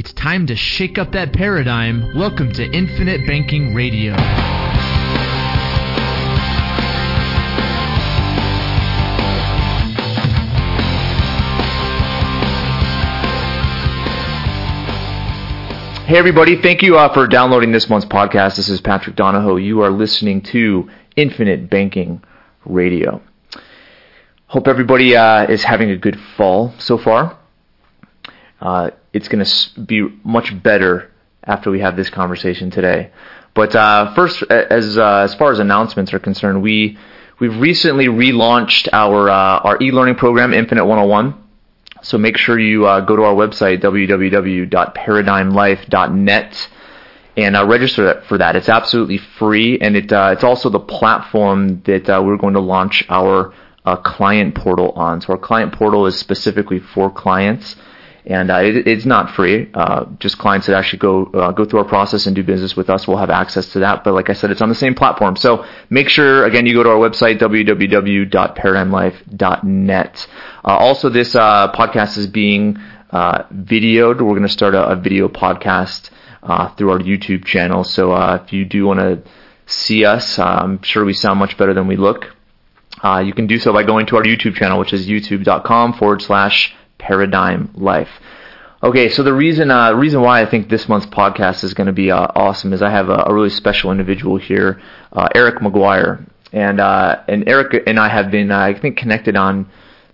It's time to shake up that paradigm. Welcome to Infinite Banking Radio. Hey, everybody. Thank you uh, for downloading this month's podcast. This is Patrick Donohoe. You are listening to Infinite Banking Radio. Hope everybody uh, is having a good fall so far. Uh, it's going to be much better after we have this conversation today. But uh, first, as uh, as far as announcements are concerned, we we've recently relaunched our uh, our e-learning program, Infinite 101. So make sure you uh, go to our website, www.paradigmlife.net, and uh, register for that. It's absolutely free, and it uh, it's also the platform that uh, we're going to launch our uh, client portal on. So our client portal is specifically for clients, and uh, it, it's not free. just clients that actually go go through our process and do business with us will have access to that. But like I said, it's on the same platform. So make sure again you go to our website, www.paradigmlife.net. Uh, also, this uh, podcast is being uh, videoed. We're going to start a, a, video podcast through our YouTube channel. So if you do want to see us, I'm sure we sound much better than we look. you can do so by going to our YouTube channel, which is youtube.com forward slash paradigm life. Okay, so the reason uh, reason why I think this month's podcast is going to be uh, awesome is I have a, a really special individual here, uh, Eric McGuire, and and Eric and I have been I think connected on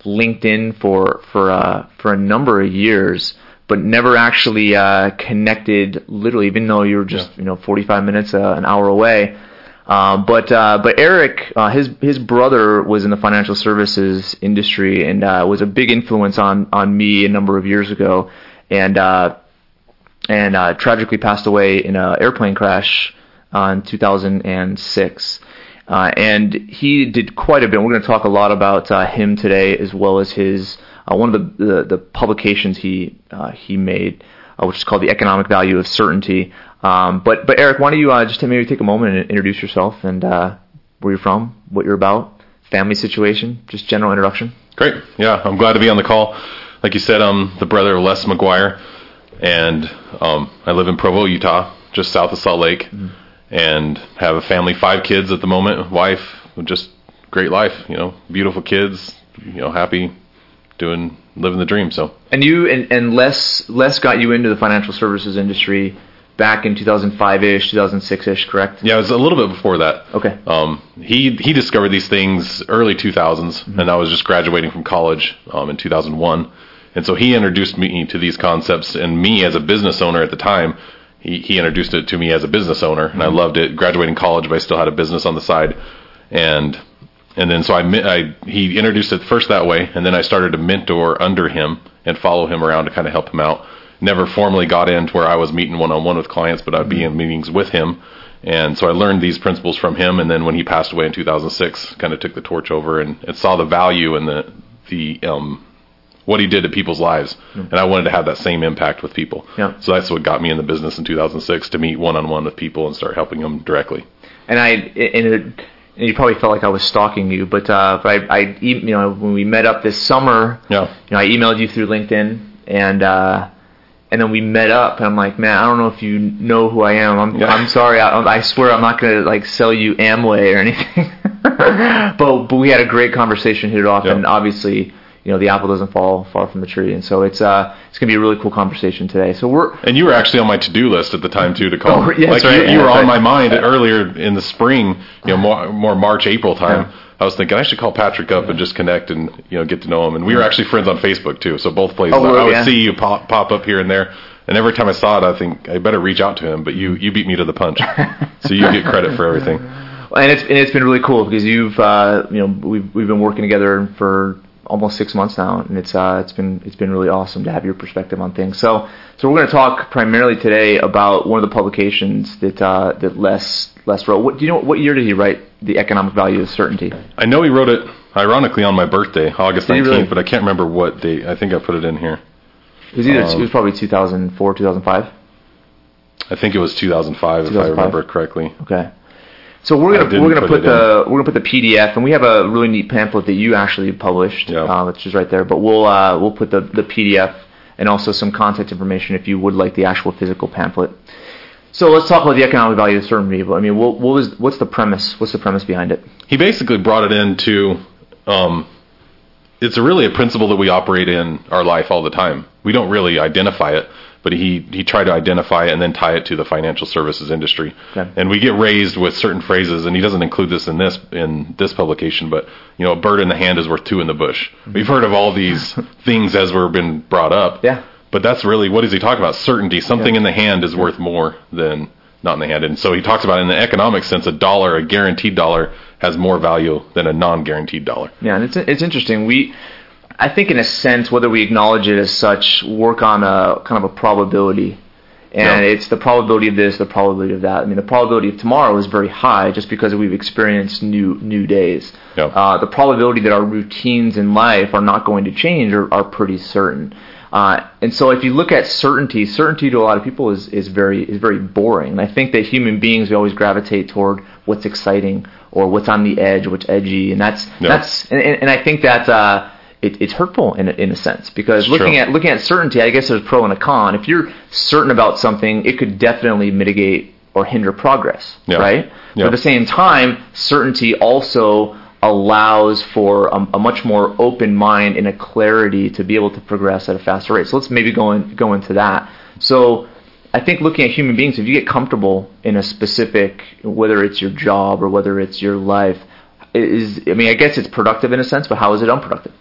LinkedIn for for uh, for a number of years, but never actually uh, connected. Literally, even though you were just yeah. you know 45 minutes, uh, an hour away. Um, but uh, but Eric, uh, his his brother was in the financial services industry and uh, was a big influence on on me a number of years ago, and uh, and uh, tragically passed away in an airplane crash in 2006. Uh, and he did quite a bit. We're going to talk a lot about him today, as well as his one of the, the, the publications he he made, uh, which is called "The Economic Value of Certainty." Um, but but Eric, why don't you uh, just maybe take a moment and introduce yourself and where you're from, what you're about, family situation, just general introduction. Great. Yeah, I'm glad to be on the call. Like you said, I'm the brother of Les McGuire, and um, I live in Provo, Utah, just south of Salt Lake. Mm-hmm and have a family, five kids at the moment, wife, just great life, you know, beautiful kids, you know, happy, doing, living the dream. So. And you and, and Les Les got you into the financial services industry back in 2005ish, 2006ish, correct? Yeah, it was a little bit before that. Okay. Um, he he discovered these things early 2000s, mm-hmm. and I was just graduating from college um, in 2001. And so he introduced me to these concepts, and me as a business owner at the time he, he introduced it to me as a business owner, and I mm-hmm. loved it. Graduating college, but I still had a business on the side, and and then so I, I he introduced it first that way, and then I started to mentor under him and follow him around to kind of help him out. Never formally got into where I was meeting one on one with clients, but I'd be in meetings with him. And so I learned these principles from him. And then when he passed away in 2006, kind of took the torch over and, and saw the value and the the um, what he did to people's lives, and I wanted to have that same impact with people. Yeah. So that's what got me in the business in 2006 to meet one on one with people and start helping them directly. And I and it, you probably felt like I was stalking you, but uh, but I, I you know when we met up this summer, yeah. you know I emailed you through LinkedIn and. uh and then we met up, and I'm like, man, I don't know if you know who I am. I'm, yeah. I'm sorry. I, I swear I'm not gonna like sell you Amway or anything. but but we had a great conversation, hit it off, and obviously, you know the apple doesn't fall far from the tree, and so it's uh it's gonna be a really cool conversation today. So we're and you were actually on my to do list at the time too to call. Oh, yeah, like right. you, you yeah, were on my mind earlier in the spring, you know more, more March April time. Yeah. I was thinking I should call Patrick up and just connect and you know get to know him. And we were actually friends on Facebook too, so both places. Oh, I would yeah. see you pop pop up here and there. And every time I saw it, I think I better reach out to him. But you you beat me to the punch, so you get credit for everything. And it's and it's been really cool because you've uh, you know we've we've been working together for almost six months now, and it's uh, it's been it's been really awesome to have your perspective on things. So so we're going to talk primarily today about one of the publications that uh, that Les Les wrote. What do you know? What year did he write the Economic Value of Certainty? I know he wrote it ironically on my birthday, August nineteenth, really? but I can't remember what date. I think I put it in here. It was either um, it was probably two thousand four, two thousand five. I think it was 2005, 2005, if I remember correctly. Okay. So we're gonna we're gonna put, put the in. we're gonna put the PDF, and we have a really neat pamphlet that you actually published, yeah. uh, which is right there. But we'll uh, we'll put the the PDF and also some contact information if you would like the actual physical pamphlet. So let's talk about the economic value of certainty. I mean, what, what was what's the premise? What's the premise behind it? He basically brought it into. Um, it's really a principle that we operate in our life all the time. We don't really identify it, but he he tried to identify it and then tie it to the financial services industry. Okay. And we get raised with certain phrases, and he doesn't include this in this in this publication, but you know, a bird in the hand is worth two in the bush. We've heard of all these things as we're been brought up. Yeah. But that's really what is he talking about? Certainty. Something Yeah. in the hand is worth more than not in the hand. And so he talks about in the economic sense, a dollar, a guaranteed dollar, has more value than a non-guaranteed dollar. Yeah, and it's it's interesting. We, I think, in a sense, whether we acknowledge it as such, work on a kind of a probability, and Yeah. it's the probability of this, the probability of that. I mean, the probability of tomorrow is very high just because we've experienced new new days. Yeah. Uh, the probability that our routines in life are not going to change are, are pretty certain. Uh, and so, if you look at certainty, certainty to a lot of people is, is very is very boring. And I think that human beings we always gravitate toward what's exciting or what's on the edge, what's edgy, and that's Yeah. that's and, and and I think that uh, it, it's hurtful in a, in a sense because It's looking true. at looking at certainty, I guess there's a pro and a con. If you're certain about something, it could definitely mitigate or hinder progress, Yeah. right? Yeah. But at the same time, certainty also allows for a, a much more open mind and a clarity to be able to progress at a faster rate. So let's maybe go in, go into that. So I think looking at human beings, if you get comfortable in a specific, whether it's your job or whether it's your life, is I mean I guess it's productive in a sense, but how is it unproductive?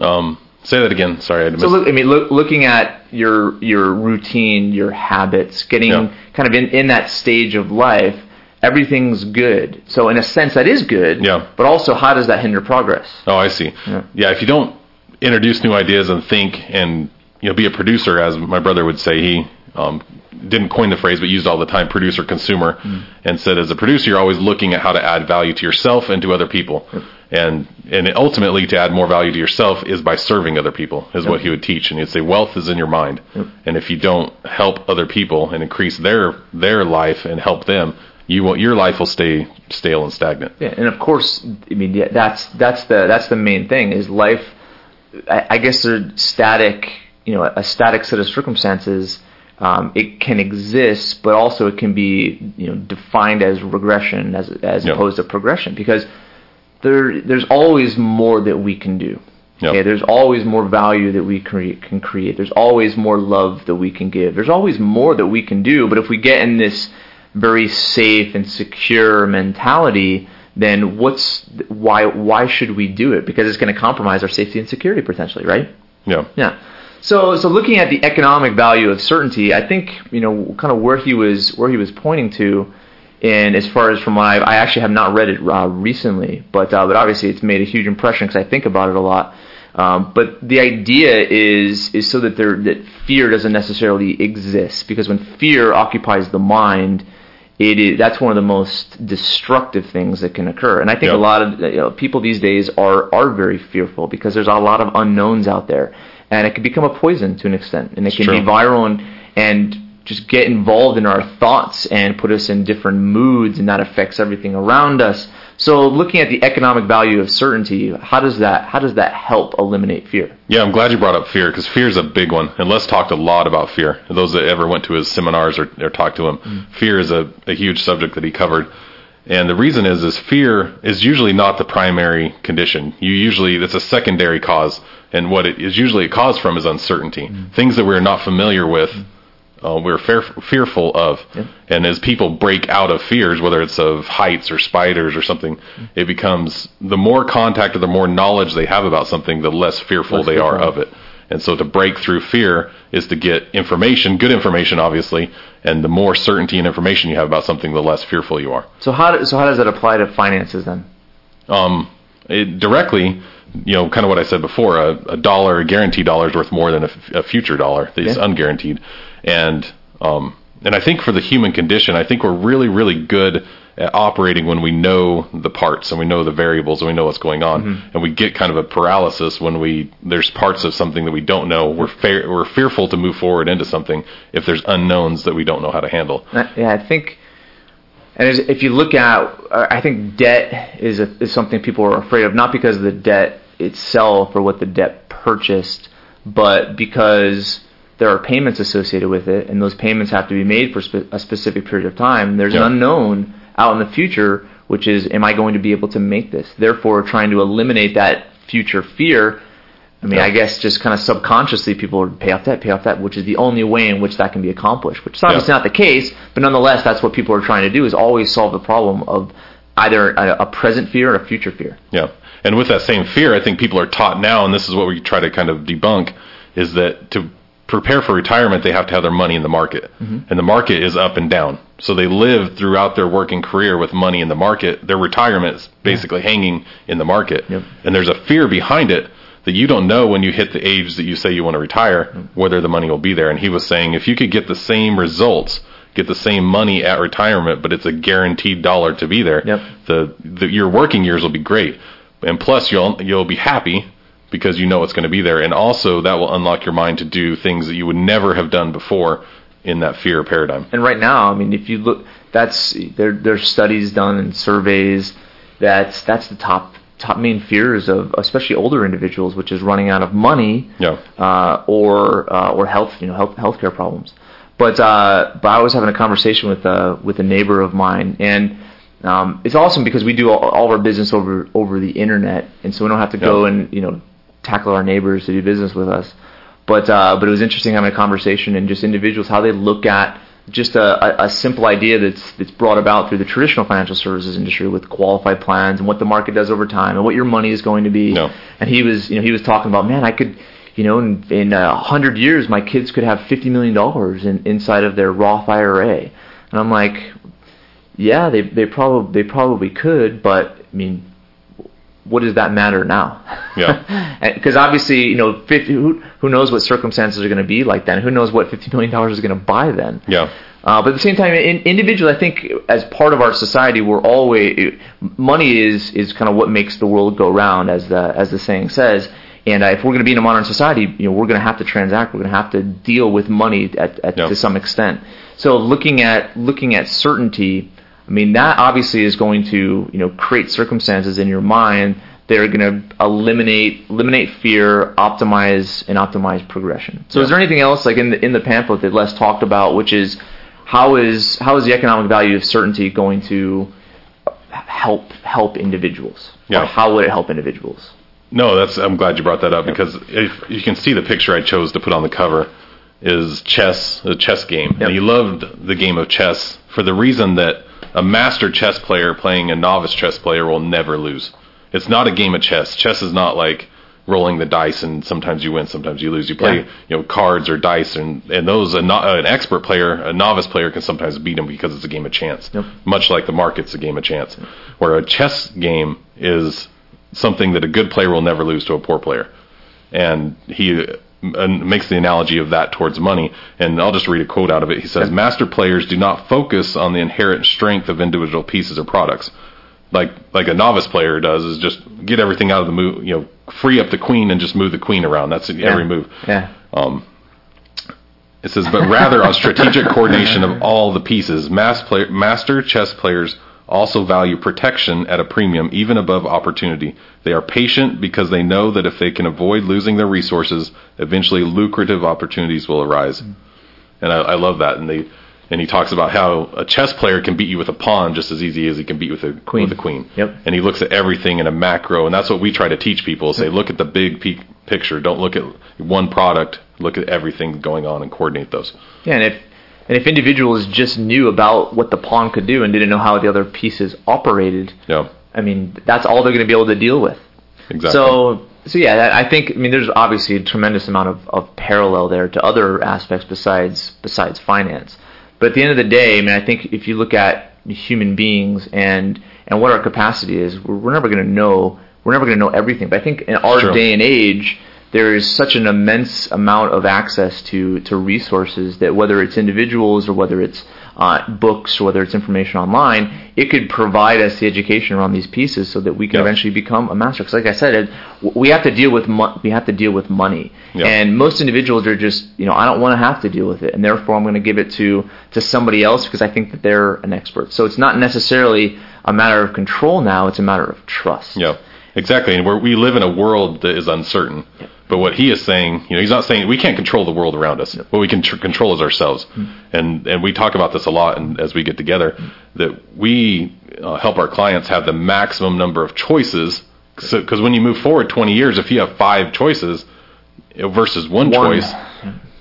Um, say that again. Sorry, I missed. So look, I mean, look, looking at your your routine, your habits, getting Yeah. kind of in, in that stage of life, everything's good. So in a sense, that is good. Yeah. But also, how does that hinder progress? Oh, I see. Yeah. Yeah. if you don't introduce new ideas and think and you know be a producer, as my brother would say, he um, didn't coin the phrase but used all the time, producer consumer, Mm. and said as a producer you're always looking at how to add value to yourself and to other people, and and ultimately to add more value to yourself is by serving other people, is what he would teach, and he'd say wealth is in your mind, and if you don't help other people and increase their their life and help them. You will, your life will stay stale and stagnant. Yeah, and of course, I mean, yeah, that's that's the that's the main thing is life. I, I guess they're static. You know, a static set of circumstances. Um, it can exist, but also it can be you know defined as regression as as Yeah. opposed to progression because there there's always more that we can do. Yeah. Okay, there's always more value that we can create. There's always more love that we can give. There's always more that we can do. But if we get in this very safe and secure mentality, then what's why why should we do it? Because it's going to compromise our safety and security potentially, right? Yeah. Yeah. So so looking at the economic value of certainty, I think you know kind of where he was where he was pointing to, and as far as from what I, actually have not read it uh, recently, but uh, but obviously it's made a huge impression because I think about it a lot. Um, but the idea is is so that there that fear doesn't necessarily exist because when fear occupies the mind, it is that's one of the most destructive things that can occur. And I think Yep. a lot of you know, people these days are are very fearful because there's a lot of unknowns out there, and it can become a poison to an extent, and it can be viral and and just get involved in our thoughts and put us in different moods, and that affects everything around us. So, looking at the economic value of certainty, how does that how does that help eliminate fear? Yeah, I'm glad you brought up fear because fear is a big one. And Les talked a lot about fear. Those that ever went to his seminars or, or talked to him, mm-hmm. fear is a, a huge subject that he covered. And the reason is, is fear is usually not the primary condition. You usually, it's a secondary cause. And what it is usually a cause from is uncertainty. Mm-hmm. Things that we're not familiar with, mm-hmm. Uh, we're fear, fearful of. And as people break out of fears, whether it's of heights or spiders or something, it becomes the more contact or the more knowledge they have about something, the less fearful Less they are of it. And so to break through fear is to get information, good information, obviously, and the more certainty and information you have about something, the less fearful you are. So how do, so how does that apply to finances then? Um, it directly, you know, kind of what I said before, a, a dollar, a guaranteed dollar is worth more than a, f- a future dollar that is Yeah. unguaranteed. And, um, and I think for the human condition, I think we're really, really good at operating when we know the parts and we know the variables and we know what's going on. Mm-hmm. And we get kind of a paralysis when we, there's parts of something that we don't know. We're, fa- we're fearful to move forward into something if there's unknowns that we don't know how to handle. Yeah, I think, and as, if you look at, I think debt is a, is something people are afraid of, not because of the debt itself or what the debt purchased, but because there are payments associated with it, and those payments have to be made for spe- a specific period of time. There's Yeah. an unknown out in the future, which is, am I going to be able to make this? Therefore, trying to eliminate that future fear. I mean, Yeah. I guess just kind of subconsciously, people would pay off debt, pay off debt, which is the only way in which that can be accomplished. Which is obviously Yeah. not the case, but nonetheless, that's what people are trying to do: is always solve the problem of either a, a present fear or a future fear. Yeah. And with that same fear, I think people are taught now, and this is what we try to kind of debunk, is that to prepare for retirement, they have to have their money in the market. Mm-hmm. And the market is up and down. So they live throughout their working career with money in the market. Their retirement is basically hanging in the market. Yep. And there's a fear behind it that you don't know when you hit the age that you say you want to retire Mm-hmm. whether the money will be there. And he was saying if you could get the same results, get the same money at retirement, but it's a guaranteed dollar to be there, Yep. the, the your working years will be great, and plus you'll you'll be happy because you know it's going to be there, and also that will unlock your mind to do things that you would never have done before in that fear paradigm. And right now, I mean, if you look, that's there. There's studies done and surveys that that's the top top main fears of especially older individuals, which is running out of money Yeah, uh, or uh, or health you know health healthcare problems. But uh, but I was having a conversation with uh, with a neighbor of mine, and um, it's awesome because we do all, all of our business over over the internet, and so we don't have to go and you know tackle our neighbors to do business with us. But uh, but it was interesting having a conversation and just individuals how they look at just a, a, a simple idea that's that's brought about through the traditional financial services industry with qualified plans and what the market does over time and what your money is going to be. No. And he was you know he was talking about man I could you know in in a hundred years my kids could have fifty million dollars in, inside of their Roth IRA and I'm like yeah they they probably they probably could but I mean what does that matter now? Yeah. Because obviously, you know, 50, who, who knows what circumstances are going to be like then? Who knows what $50 million is going to buy then? yeah, Uh, but at the same time, in, individually, I think as part of our society, we're always money is is kind of what makes the world go round, as the as the saying says. And uh, if we're going to be in a modern society, you know, we're going to have to transact. We're going to have to deal with money at, at Yeah. to some extent. So looking at looking at certainty, I mean, that obviously is going to you know create circumstances in your mind that are going to eliminate eliminate fear, optimize and optimize progression. So is there anything else like in the in the pamphlet that Les talked about, which is how is how is the economic value of certainty going to help help individuals? Yeah. Or how would it help individuals? No, that's. I'm glad you brought that up because if you can see the picture I chose to put on the cover is chess, a chess game, Yep. and he loved the game of chess for the reason that a master chess player playing a novice chess player will never lose. It's not a game of chess. Chess is not like rolling the dice and sometimes you win, sometimes you lose. You play, Yeah. you know, cards or dice, and and those a no, an expert player, a novice player can sometimes beat him because it's a game of chance. Yep. Much like the market's a game of chance, where a chess game is something that a good player will never lose to a poor player. And he uh, makes the analogy of that towards money. And I'll just read a quote out of it. He says, "Master players do not focus on the inherent strength of individual pieces or products." Like like a novice player does is just get everything out of the move, you know, free up the queen and just move the queen around. That's every move. Yeah. It says, but rather on strategic coordination of all the pieces. Mass play, master chess players also value protection at a premium, even above opportunity. They are patient because they know that if they can avoid losing their resources, eventually lucrative opportunities will arise. And I, I love that. And they, and he talks about how a chess player can beat you with a pawn just as easy as he can beat with a Queen. With a queen. Yep. And he looks at everything in a macro, and that's what we try to teach people: say, look at the big peak picture. Don't look at one product. Look at everything going on and coordinate those. Yeah, and if and if individuals just knew about what the pawn could do and didn't know how the other pieces operated, Yeah, I mean, that's all they're going to be able to deal with. exactly. So, so yeah, I think I mean there's obviously a tremendous amount of, of parallel there to other aspects besides besides finance. But at the end of the day, I mean, I think if you look at human beings and and what our capacity is, we're, we're never going to know we're never going to know everything. But I think in our True. day and age, there is such an immense amount of access to to resources that whether it's individuals or whether it's uh, books or whether it's information online, it could provide us the education around these pieces so that we can eventually become a master. Because, like I said, it, we have to deal with mo- we have to deal with money, Yeah. and most individuals are just you know I don't want to have to deal with it, and therefore I'm going to give it to to somebody else because I think that they're an expert. So it's not necessarily a matter of control now; it's a matter of trust. Yeah, exactly. And where we live in a world that is uncertain. But what he is saying, you know, he's not saying we can't control the world around us. What we can tr- control is ourselves. Mm-hmm. And and we talk about this a lot and as we get together that we uh, help our clients have the maximum number of choices because when you move forward 20 years if you have five choices versus one, One. choice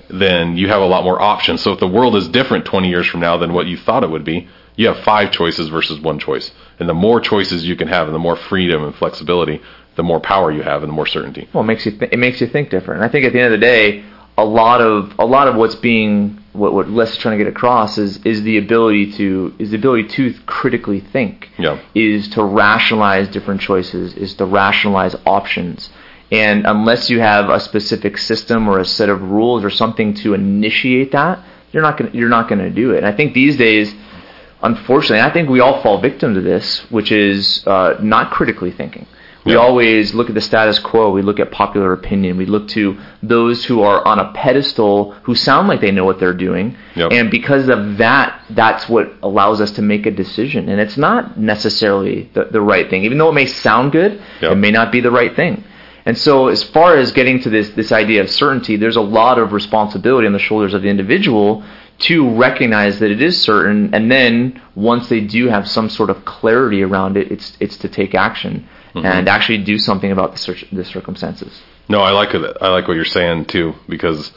then you have a lot more options. So if the world is different 20 years from now than what you thought it would be, you have five choices versus one choice. And the more choices you can have and the more freedom and flexibility, the more power you have and the more certainty. Well, it makes you th- it makes you think different. And I think at the end of the day, a lot of a lot of what's being what what Les is trying to get across is is the ability to is the ability to critically think. Yeah. Is to rationalize different choices. Is to rationalize options. And unless you have a specific system or a set of rules or something to initiate that, you're not gonna you're not gonna do it. And I think these days, unfortunately, I think we all fall victim to this, which is uh, not critically thinking. We Yeah. always look at the status quo. We look at popular opinion. We look to those who are on a pedestal who sound like they know what they're doing. Yep. And because of that, that's what allows us to make a decision. And it's not necessarily the, the right thing. Even though it may sound good, Yep. it may not be the right thing. And so, as far as getting to this, this idea of certainty, there's a lot of responsibility on the shoulders of the individual to recognize that it is certain. And then, once they do have some sort of clarity around it, it's, it's to take action Mm-hmm. and actually do something about the, cir- the circumstances. No, I like it. I like what you're saying too because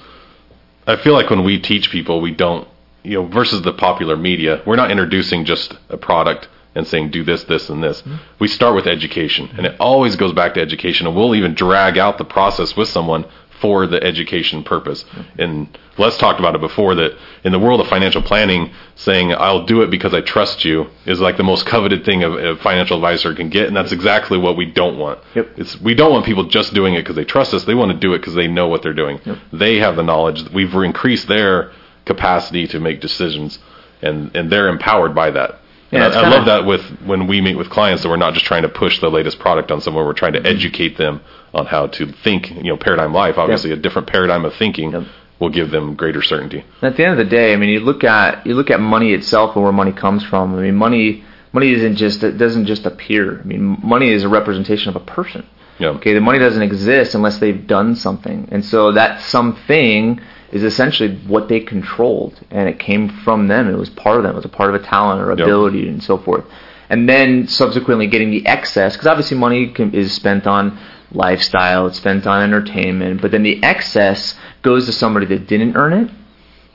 I feel like when we teach people, we don't, you know, versus the popular media, we're not introducing just a product and saying do this, this, and this. Mm-hmm. We start with education, and it always goes back to education, and we'll even drag out the process with someone for the education purpose. And Les talked about it before that in the world of financial planning, saying I'll do it because I trust you is like the most coveted thing a, financial advisor can get, and that's exactly what we don't want. Yep. It's we don't want people just doing it because they trust us. They want to do it because they know what they're doing. They have the knowledge. We've increased their capacity to make decisions, and and they're empowered by that. Yeah, And I, I kinda- love that with when we meet with clients that we're not just trying to push the latest product on someone. We're trying to educate them on how to think. You know, paradigm life. Obviously, a different paradigm of thinking Yep. will give them greater certainty. And at the end of the day, I mean, you look at you look at money itself and where money comes from. I mean, money money isn't just it doesn't just appear. I mean, money is a representation of a person. Yeah. Okay, the money doesn't exist unless they've done something, and so that something is essentially what they controlled, and it came from them. It was part of them. It was a part of a talent or ability and so forth. And then subsequently getting the excess, because obviously money can, is spent on lifestyle, it's spent on entertainment, but then the excess goes to somebody that didn't earn it,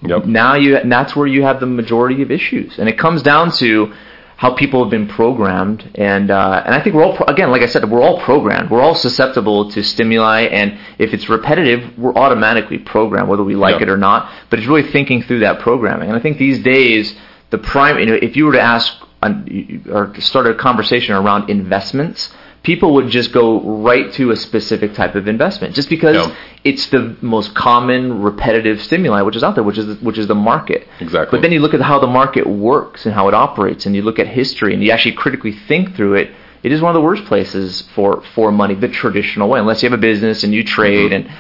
Yep. now you that's where you have the majority of issues and it comes down to how people have been programmed. And uh, and I think we're all pro- again like I said we're all programmed. We're all susceptible to stimuli. And if it's repetitive we're automatically programmed whether we like Yeah. it or not. But it's really thinking through that programming. And I think these days the prime you know if you were to ask an- or start a conversation around investments people would just go right to a specific type of investment just because Yeah. it's the most common repetitive stimuli which is out there which is which is the market Exactly. but then you look at how the market works and how it operates and you look at history and you actually critically think through it it is one of the worst places for for money the traditional way unless you have a business and you trade Mm-hmm. and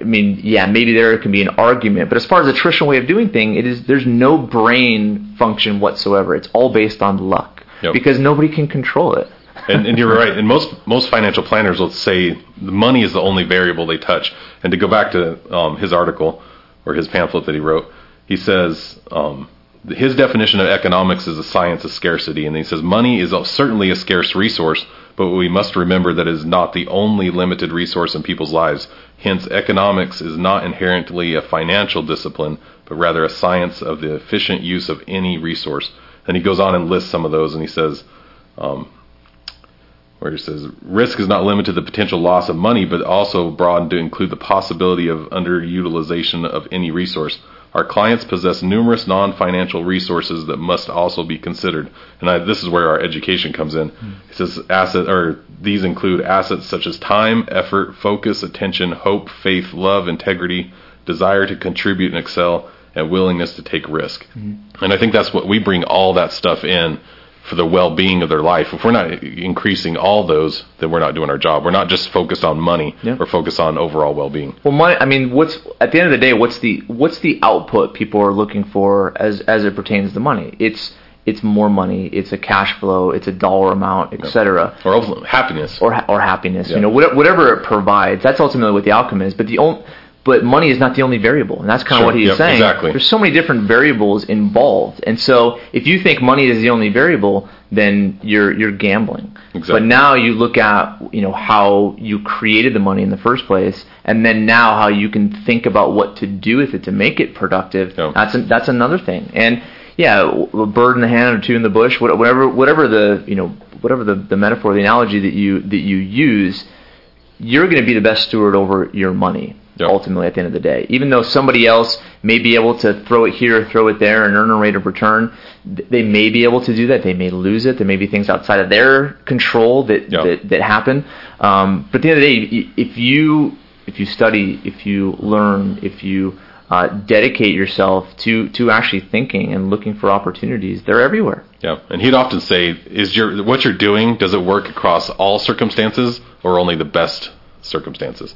I mean, yeah, maybe there can be an argument, but as far as the traditional way of doing thing, it is there's no brain function whatsoever. It's all based on luck Yep. because nobody can control it. And, and you're right. And most most financial planners will say the money is the only variable they touch. And to go back to um, his article or his pamphlet that he wrote, he says um, his definition of economics is a science of scarcity, and he says money is certainly a scarce resource, but we must remember that it is not the only limited resource in people's lives. Hence, economics is not inherently a financial discipline, but rather a science of the efficient use of any resource. And he goes on and lists some of those, and he says where it says risk is not limited to the potential loss of money, but also broadened to include the possibility of underutilization of any resource. Our clients possess numerous non-financial resources that must also be considered, and I, this is where our education comes in. Hmm. It says asset or these include assets such as time, effort, focus, attention, hope, faith, love, integrity, desire to contribute and excel, and willingness to take risk. Hmm. And I think that's what we bring all that stuff in for the well-being of their life. If we're not increasing all those, then we're not doing our job. We're not just focused on money. Yeah. We're focused on overall well-being. Well, money. I mean, what's at the end of the day, what's the what's the output people are looking for as as it pertains to money? It's it's more money, it's a cash flow, it's a dollar amount, etc. or happiness. Or ha- or happiness, Yeah. you know, whatever, whatever it provides. That's ultimately what the outcome is. But the only but money is not the only variable, and that's kind of Sure. what he's Yep, saying. exactly. There's so many different variables involved, and so if you think money is the only variable, then you're you're gambling. Exactly. But now you look at you know how you created the money in the first place, and then now how you can think about what to do with it to make it productive. Yeah. That's a, that's another thing. And yeah, a bird in the hand or two in the bush, whatever whatever the you know whatever the, the metaphor, the analogy that you that you use, you're going to be the best steward over your money. Yeah. Ultimately, at the end of the day, even though somebody else may be able to throw it here, throw it there, and earn a rate of return, they may be able to do that. They may lose it. There may be things outside of their control that Yeah. that, that happen. Um, but at the end of the day, if you if you study, if you learn, if you uh, dedicate yourself to to actually thinking and looking for opportunities, they're everywhere. Yeah, and he'd often say, "Is your what you're doing? Does it work across all circumstances, or only the best circumstances?"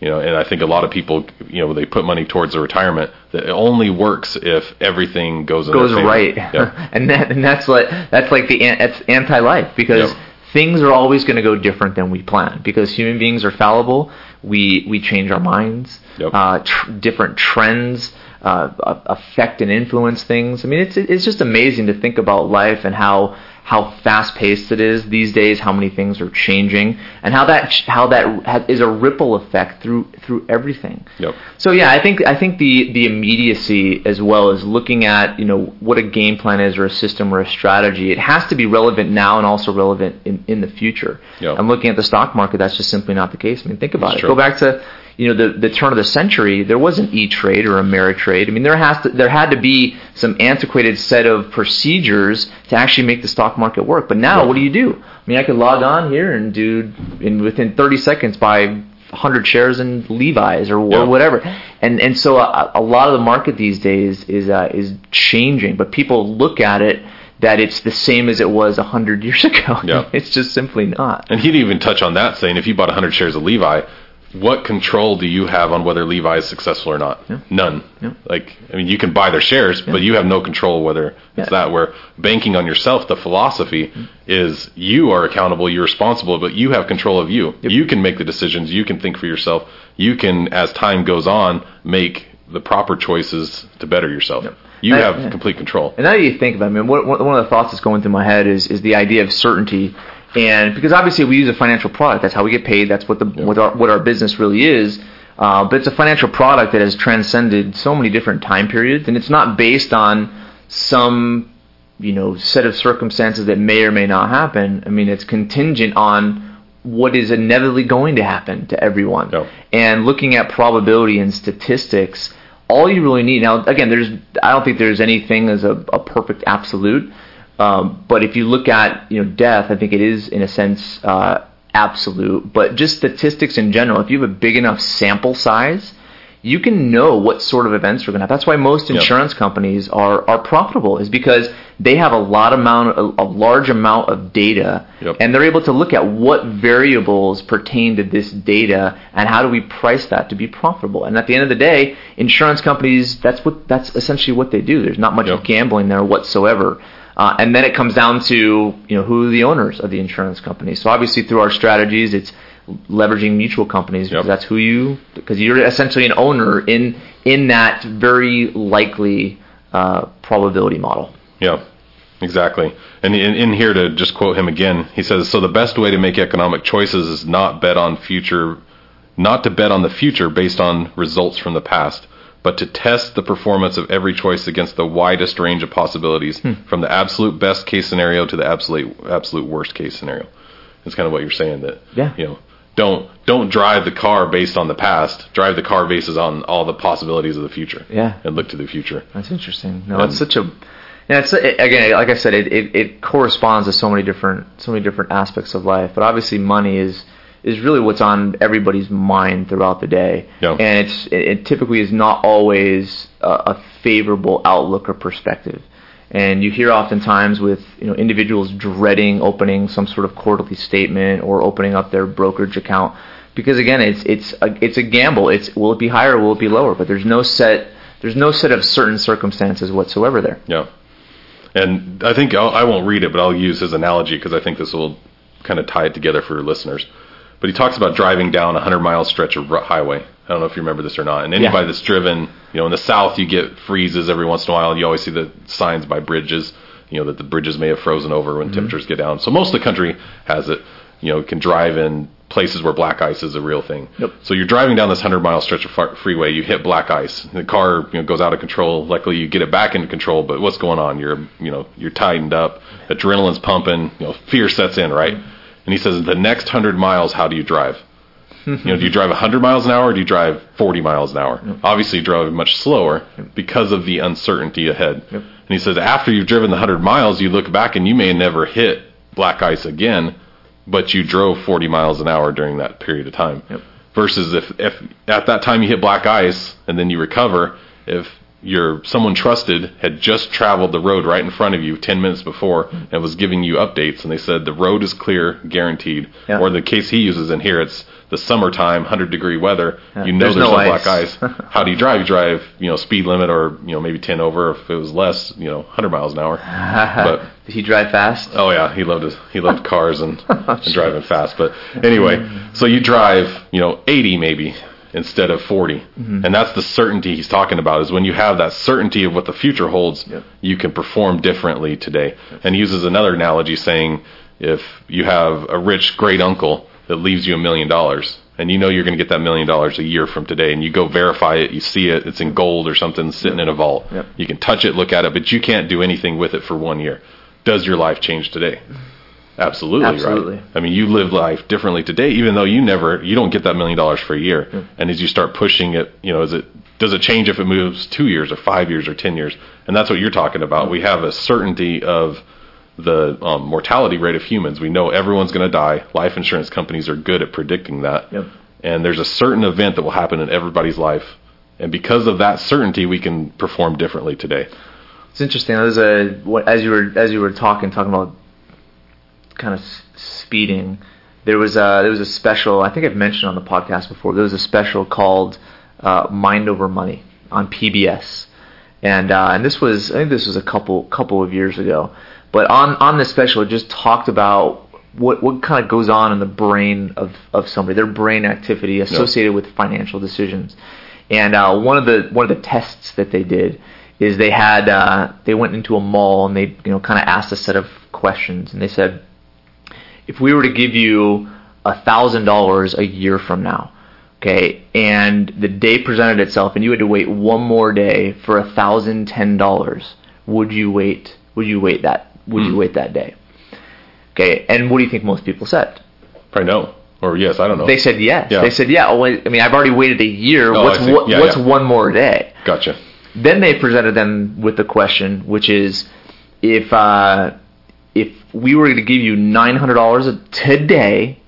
You know, and I think a lot of people, you know, they put money towards their retirement. That it only works if everything goes goes right, Yeah, and that and that's what that's like the that's anti-life because Yep. things are always going to go different than we plan because human beings are fallible. We we change our minds. Yep. Uh, tr- different trends uh, affect and influence things. I mean, it's it's just amazing to think about life and how how fast paced it is these days. How many things are changing and how that how that ha- is a ripple effect through through everything. Yep. So yeah, I think I think the the immediacy as well as looking at you know what a game plan is or a system or a strategy, it has to be relevant now and also relevant in, in the future. Yeah. I'm looking at the stock market. That's just simply not the case. I mean, think about That's it. true. Go back to you know the the turn of the century. There wasn't E Trade or Ameritrade. I mean, there has to there had to be some antiquated set of procedures to actually make the stock market work. But now, what do you do? I mean, I could log on here and do in within 30 seconds buy 100 shares in Levi's or, Yeah. or whatever. And and so a, a lot of the market these days is uh, is changing, but people look at it that it's the same as it was 100 years ago. Yeah. it's just simply not. and he didn't even touch on that, saying, if you bought 100 shares of Levi, what control do you have on whether Levi is successful or not? Yeah. None. Yeah. Like, I mean, you can buy their shares, but you have no control whether it's Yeah. that. Where banking on yourself, the philosophy mm-hmm. is you are accountable, you're responsible, but you have control of you. Yep. You can make the decisions. You can think for yourself. You can, as time goes on, make the proper choices to better yourself. Yep. You I- have yeah. complete control. And now that you think about it, I mean, one, one one of the thoughts that's going through my head is, is the idea of certainty. And because obviously we use a financial product, that's how we get paid. That's what the what our what our business really is. Uh, but it's a financial product that has transcended so many different time periods, and it's not based on some you know set of circumstances that may or may not happen. I mean, it's contingent on what is inevitably going to happen to everyone. Yep. And looking at probability and statistics, all you really need now. Again, there's I don't think there's anything as a, a perfect absolute. Um, but if you look at you know death, I think it is in a sense uh, absolute. But just statistics in general, if you have a big enough sample size, you can know what sort of events we're going to happen. That's why most Yep. insurance companies are are profitable, is because they have a lot amount, a, a large amount of data, Yep. and they're able to look at what variables pertain to this data and how do we price that to be profitable. And at the end of the day, insurance companies that's what that's essentially what they do. There's not much Yep. gambling there whatsoever. Uh, and then it comes down to you know who are the owners of the insurance company. So obviously through our strategies, it's leveraging mutual companies because Yep. that's who you because you're essentially an owner in in that very likely uh, probability model. Yeah, exactly. And in, in here to just quote him again, he says, "So the best way to make economic choices is not bet on future, not to bet on the future based on results from the past, but to test the performance of every choice against the widest range of possibilities, Hmm. from the absolute best case scenario to the absolute absolute worst case scenario." It's kind of what you're saying that Yeah. you know. Don't don't drive the car based on the past. Drive the car based on all the possibilities of the future. Yeah. and look to the future. That's interesting. No, And- it's such a yeah. It's it, again, like I said, it, it, it corresponds to so many different so many different aspects of life. But obviously, money is is really what's on everybody's mind throughout the day. Yeah. And it's it, it typically is not always a, a favorable outlook or perspective. And you hear oftentimes with you know individuals dreading opening some sort of quarterly statement or opening up their brokerage account because again it's it's a, it's a gamble. It's will it be higher or will it be lower? But there's no set there's no set of certain circumstances whatsoever there. Yeah. And I think I'll, I won't read it, but I'll use his analogy because I think this will kind of tie it together for listeners. But he talks about driving down a 100 mile stretch of highway. I don't know if you remember this or not. And anybody Yeah. that's driven, you know, in the South, you get freezes every once in a while. You always see the signs by bridges, you know, that the bridges may have frozen over when mm-hmm. temperatures get down. So most of the country has it. You know, can drive in places where black ice is a real thing. Yep. So you're driving down this 100 mile stretch of far- freeway, you hit black ice. The car, you know, goes out of control. Luckily, you get it back into control. But what's going on? You're, you know, you're tightened up. Adrenaline's pumping. You know, fear sets in, right? Mm-hmm. And he says, the next 100 miles, how do you drive? you know, do you drive 100 miles an hour or do you drive 40 miles an hour? Obviously, you drive much slower because of the uncertainty ahead. And he says, after you've driven the 100 miles, you look back and you may never hit black ice again, but you drove 40 miles an hour during that period of time. Yep. Versus if, if at that time you hit black ice and then you recover, if your someone trusted had just traveled the road right in front of you 10 minutes before and was giving you updates and they said the road is clear guaranteed. Yeah. or the case he uses in here it's the summertime 100 degree weather. Yeah. you know There's there's, no no, black ice. how do you drive? You drive you know speed limit or you know maybe 10 over. If it was less you know 100 miles an hour. But Did he drive fast? Oh yeah, he loved his he loved cars and, oh, and driving fast. But anyway, so you drive, you know, 80 maybe instead of 40, mm-hmm. and that's the certainty he's talking about. Is when you have that certainty of what the future holds, Yep. you can perform differently today. And he uses another analogy saying, if you have a rich great uncle that leaves you a million dollars. And you know you're going to get that million dollars a year from today, and you go verify it. You see it; it's in gold or something sitting in a vault. Yep. You can touch it, look at it, but you can't do anything with it for one year. Does your life change today? Mm-hmm. Absolutely, Absolutely. right. I mean, you live life differently today, even though you never, you don't get that million dollars for a year. And as you start pushing it, you know, is it does it change if it moves two years or five years or ten years? And that's what you're talking about. We have a certainty of the um, mortality rate of humans. We know everyone's going to die. Life insurance companies are good at predicting that. Yep. And there's a certain event that will happen in everybody's life. And because of that certainty, we can perform differently today. It's interesting. There's a what, as you were as you were talking, talking about kind of s- speeding. There was a there was a special. I think I've mentioned on the podcast before. There was a special called uh, Mind Over Money on PBS, and uh, and this was I think this was a couple couple of years ago. But on on this special, it just talked about what what kind of goes on in the brain of of somebody, their brain activity associated with financial decisions. And uh, one of the one of the tests that they did is they had uh, they went into a mall and they you know kind of asked a set of questions and they said if we were to give you a thousand dollars a year from now, okay, and the day presented itself and you had to wait one more day for a thousand ten dollars, would you wait? Would you wait that? Would you wait that day? Okay, and what do you think most people said? Probably no. Or yes, I don't know. They said yes. Yeah. They said yeah. Wait, I mean, I've already waited a year. Oh, what's what, Yeah, what's yeah. one more day? Gotcha. Then they presented them with the question, which is, if uh, if we were to give you nine hundred dollars today,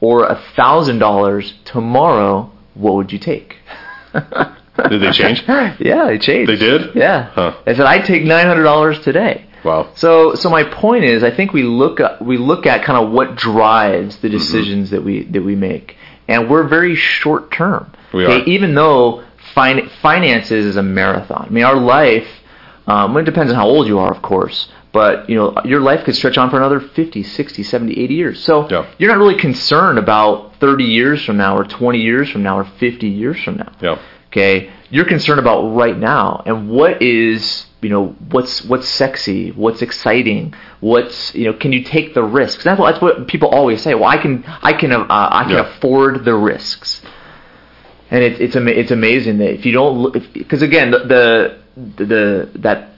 or a thousand dollars tomorrow, what would you take? Did they change? yeah, they changed. They did? Yeah. Huh. They said I'd take nine hundred dollars today. Wow. So, so my point is, I think we look at, we look at kind of what drives Mm-hmm. the decisions that we that we make, and we're very short term. We are. Even though fin- finances is a marathon. I mean, our life. Um, it depends on how old you are, of course. But you know, your life could stretch on for another 50, 60, 70, 80 years. So Yeah. you're not really concerned about 30 years from now, or 20 years from now, or 50 years from now Yeah. okay you're concerned about right now and what is you know what's what's sexy what's exciting what's you know can you take the risks that's what, that's what people always say well i can i can uh, i can Yeah. afford the risks and it, it's it's amazing that if you don't because again the, the the that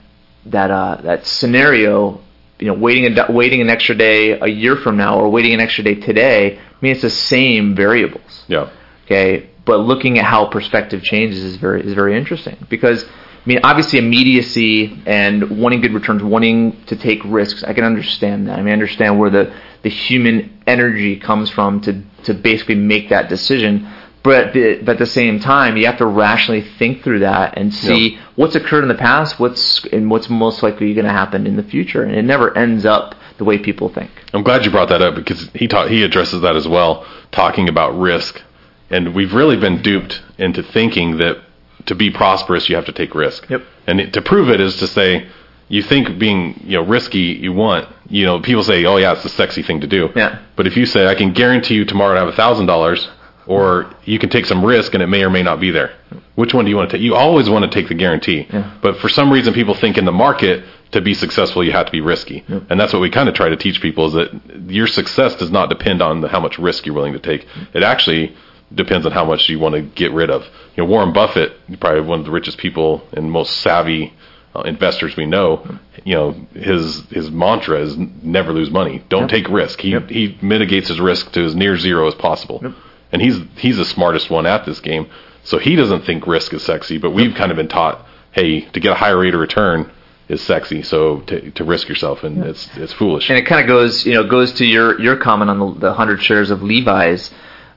that uh that scenario you know waiting a waiting an extra day a year from now or waiting an extra day today I mean it's the same variables Yeah. Okay, but looking at how perspective changes is very is very interesting because I mean obviously immediacy and wanting good returns, wanting to take risks. I can understand that. I mean I understand where the the human energy comes from to to basically make that decision. But at the, but at the same time, you have to rationally think through that and see Yeah. what's occurred in the past, what's and what's most likely going to happen in the future, and it never ends up the way people think. I'm glad you brought that up because he taught, he addresses that as well, talking about risk. And we've really been duped into thinking that to be prosperous you have to take risk. Yep. And it, to prove it is to say you think being you know risky you want you know people say oh yeah it's the sexy thing to do Yeah. but if you say i can guarantee you tomorrow I have a thousand dollars or you can take some risk and it may or may not be there. Which one do you want to take? You always want to take the guarantee. Yeah. but for some reason people think in the market to be successful you have to be risky. And that's what we kind of try to teach people is that your success does not depend on the, how much risk you're willing to take. It actually depends on how much you want to get rid of. You know warren buffett probably one of the richest people and most savvy uh, investors we know, you know, his his mantra is never lose money. Don't take risk. He he mitigates his risk to as near zero as possible. And he's he's the smartest one at this game. So he doesn't think risk is sexy, but we've kind of been taught, hey, to get a higher rate of return is sexy. So to to risk yourself and it's it's foolish. And it kind of goes, you know, goes to your your comment on the, the hundred shares of Levi's.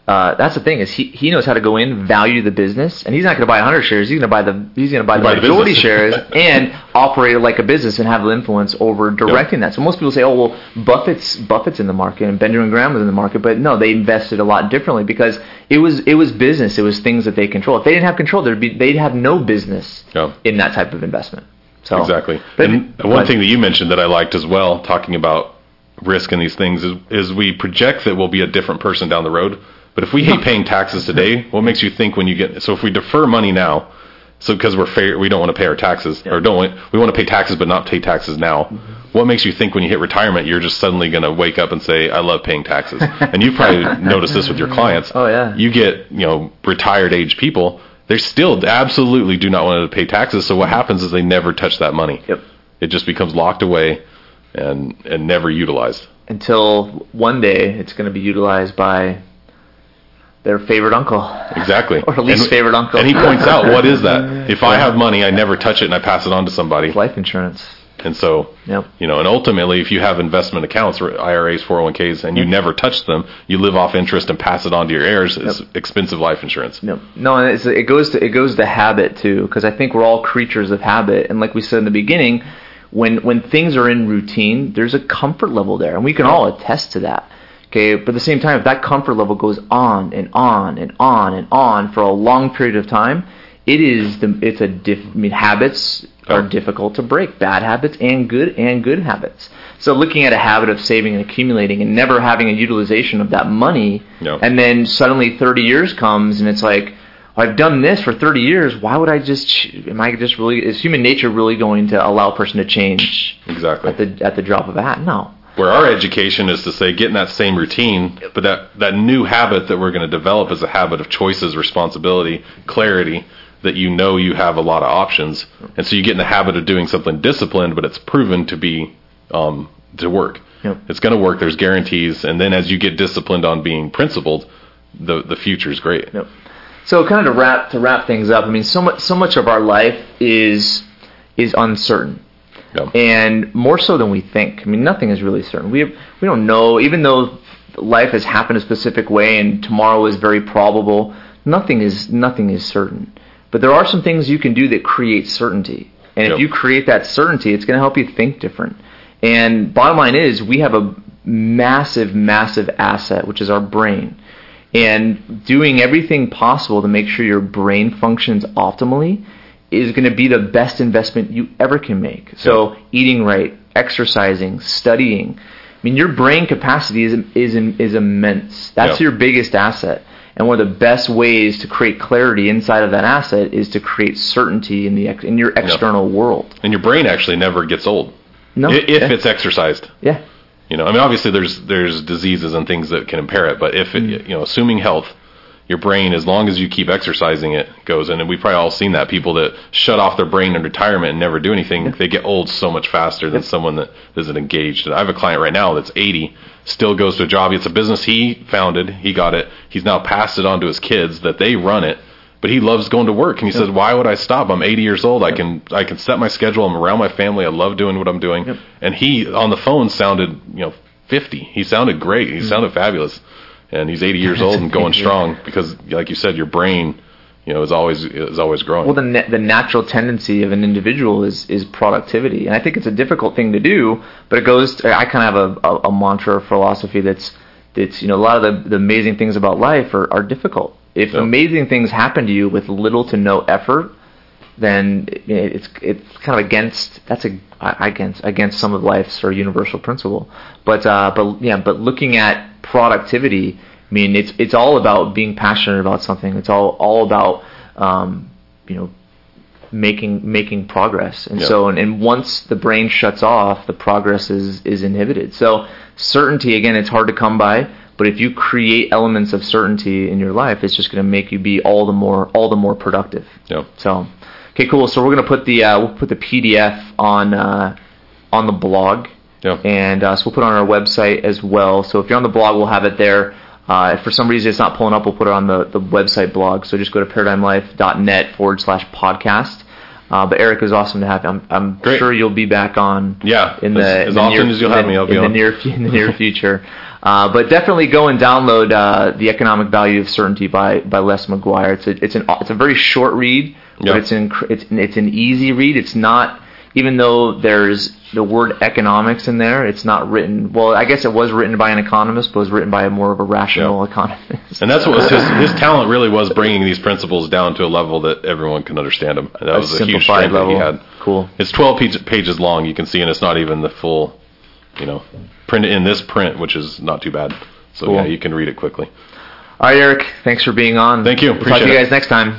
Uh, that's the thing is he, he knows how to go in, value the business, and he's not going to buy 100 shares. He's going to buy the he's going to buy the Buy majority business. shares and operate it like a business and have influence over directing that. So most people say, oh well, Buffett's Buffett's in the market and Benjamin Graham was in the market, but no, they invested a lot differently because it was it was business. It was things that they control. If they didn't have control, there'd be they'd have no business Yeah. in that type of investment. So Exactly. But, and but- one thing that you mentioned that I liked as well, talking about risk and these things, is, is we project that we'll be a different person down the road. But if we hate paying taxes today, what makes you think when you get so if we defer money now, so because we're fair, we don't want to pay our taxes or don't want, we want to pay taxes but not pay taxes now. Mm-hmm. What makes you think when you hit retirement you're just suddenly going to wake up and say I love paying taxes? and you've probably noticed this with your clients. Oh, yeah. You get you know retired age people. They still absolutely do not want to pay taxes. So what happens is they never touch that money. Yep. It just becomes locked away and and never utilized. until one day it's going to be utilized by their favorite uncle. Exactly. Or least And- favorite uncle. And he points out what is that? If I have money, I never touch it and I pass it on to somebody. Life insurance. And so, Yep. you know, and ultimately, if you have investment accounts or IRAs, 401ks, and you never touch them, you live off interest and pass it on to your heirs. It's expensive life insurance. No, no, and it's, it goes to it goes to habit too, because I think we're all creatures of habit, and like we said in the beginning, when when things are in routine, there's a comfort level there, and we can all attest to that. Okay, but at the same time, if that comfort level goes on and on and on and on for a long period of time, it is the it's a diff. I mean, habits are Yeah. difficult to break, bad habits and good and good habits. So looking at a habit of saving and accumulating and never having a utilization of that money, Yeah. and then suddenly 30 years comes and it's like oh, I've done this for 30 years. Why would I just? Am I just really? Is human nature really going to allow a person to change Exactly. at the at the drop of a hat? No. Where our education is to say, get in that same routine, but that, that new habit that we're going to develop is a habit of choices, responsibility, clarity, that you know you have a lot of options. And so you get in the habit of doing something disciplined, but it's proven to be, um, to work. Yep. It's going to work. There's guarantees. And then as you get disciplined on being principled, the, the future is great. Yep. So kind of to wrap to wrap things up. I mean, so much so much of our life is is uncertain. Yeah. and more so than we think. I mean, nothing is really certain. We we don't know, even though life has happened a specific way and tomorrow is very probable. Nothing is nothing is certain. But there are some things you can do that create certainty, and Yep. if you create that certainty, it's going to help you think different. And bottom line is, we have a massive, massive asset, which is our brain. And doing everything possible to make sure your brain functions optimally is going to be the best investment you ever can make. So, eating right, exercising, studying. I mean, your brain capacity is is is immense. That's Yeah. your biggest asset. And one of the best ways to create clarity inside of that asset is to create certainty in the ex- in your external world. And your brain actually never gets old. No, If yeah. it's exercised. yeah, You know, I mean, obviously there's there's diseases and things that can impair it, but if it, Mm. you know, assuming health, your brain, as long as you keep exercising it, goes. And we've probably all seen that people that shut off their brain in retirement and never do anything, they get old so much faster than someone that isn't engaged. And I have a client right now that's 80, still goes to a job. It's a business he founded, he got it. He's now passed it on to his kids that they run it. But he loves going to work, and he says, "Why would I stop? I'm 80 years old. I can I can set my schedule. I'm around my family. I love doing what I'm doing." And he on the phone sounded, you know, 50. He sounded great. He mm-hmm. sounded fabulous, and he's 80 years old and going strong because, like you said, your brain, you know, is always is always growing. Well, the na- the natural tendency of an individual is is productivity, and I think it's a difficult thing to do. But it goes. To, I kind of have a, a, a mantra or philosophy that's that's you know a lot of the, the amazing things about life are, are difficult. If Yeah. amazing things happen to you with little to no effort, then it's it's kind of against that's a against against some of life's or universal principle. But uh, but yeah, but looking at productivity, I mean, it's it's all about being passionate about something. It's all all about um, you know making making progress. And Yeah. so and, and once the brain shuts off, the progress is is inhibited. So certainty again, it's hard to come by. But if you create elements of certainty in your life, it's just going to make you be all the more all the more productive. Yeah. So, okay, cool. So we're gonna put the uh, we'll put the PDF on uh, on the blog, Yeah. and uh, so we'll put it on our website as well. So if you're on the blog, we'll have it there. Uh, if for some reason it's not pulling up, we'll put it on the, the website blog. So just go to paradigmlife.net forward slash podcast. Uh, but Eric, it was awesome to have you. I'm, I'm Great. sure you'll be back on. Yeah, in the as- as in the often near, as you'll have me, I'll be in the near in the near future. Uh, but definitely go and download uh, the Economic Value of Certainty by by Les McGuire. It's a it's an it's a very short read, but Yeah. it's an it's it's an easy read. It's not even though there's the word economics in there. It's not written. Well, I guess it was written by an economist, but it was written by a more of a rational Yeah. economist. And that's what was his his talent really was bringing these principles down to a level that everyone can understand them. That was a huge strength that he had. Cool. It's 12 page, pages long. You can see, and it's not even the full, you know, print in this print, which is not too bad. So Cool. yeah, you can read it quickly. All right, Eric. Thanks for being on. Thank you. We'll talk to Appreciate you it. guys next time.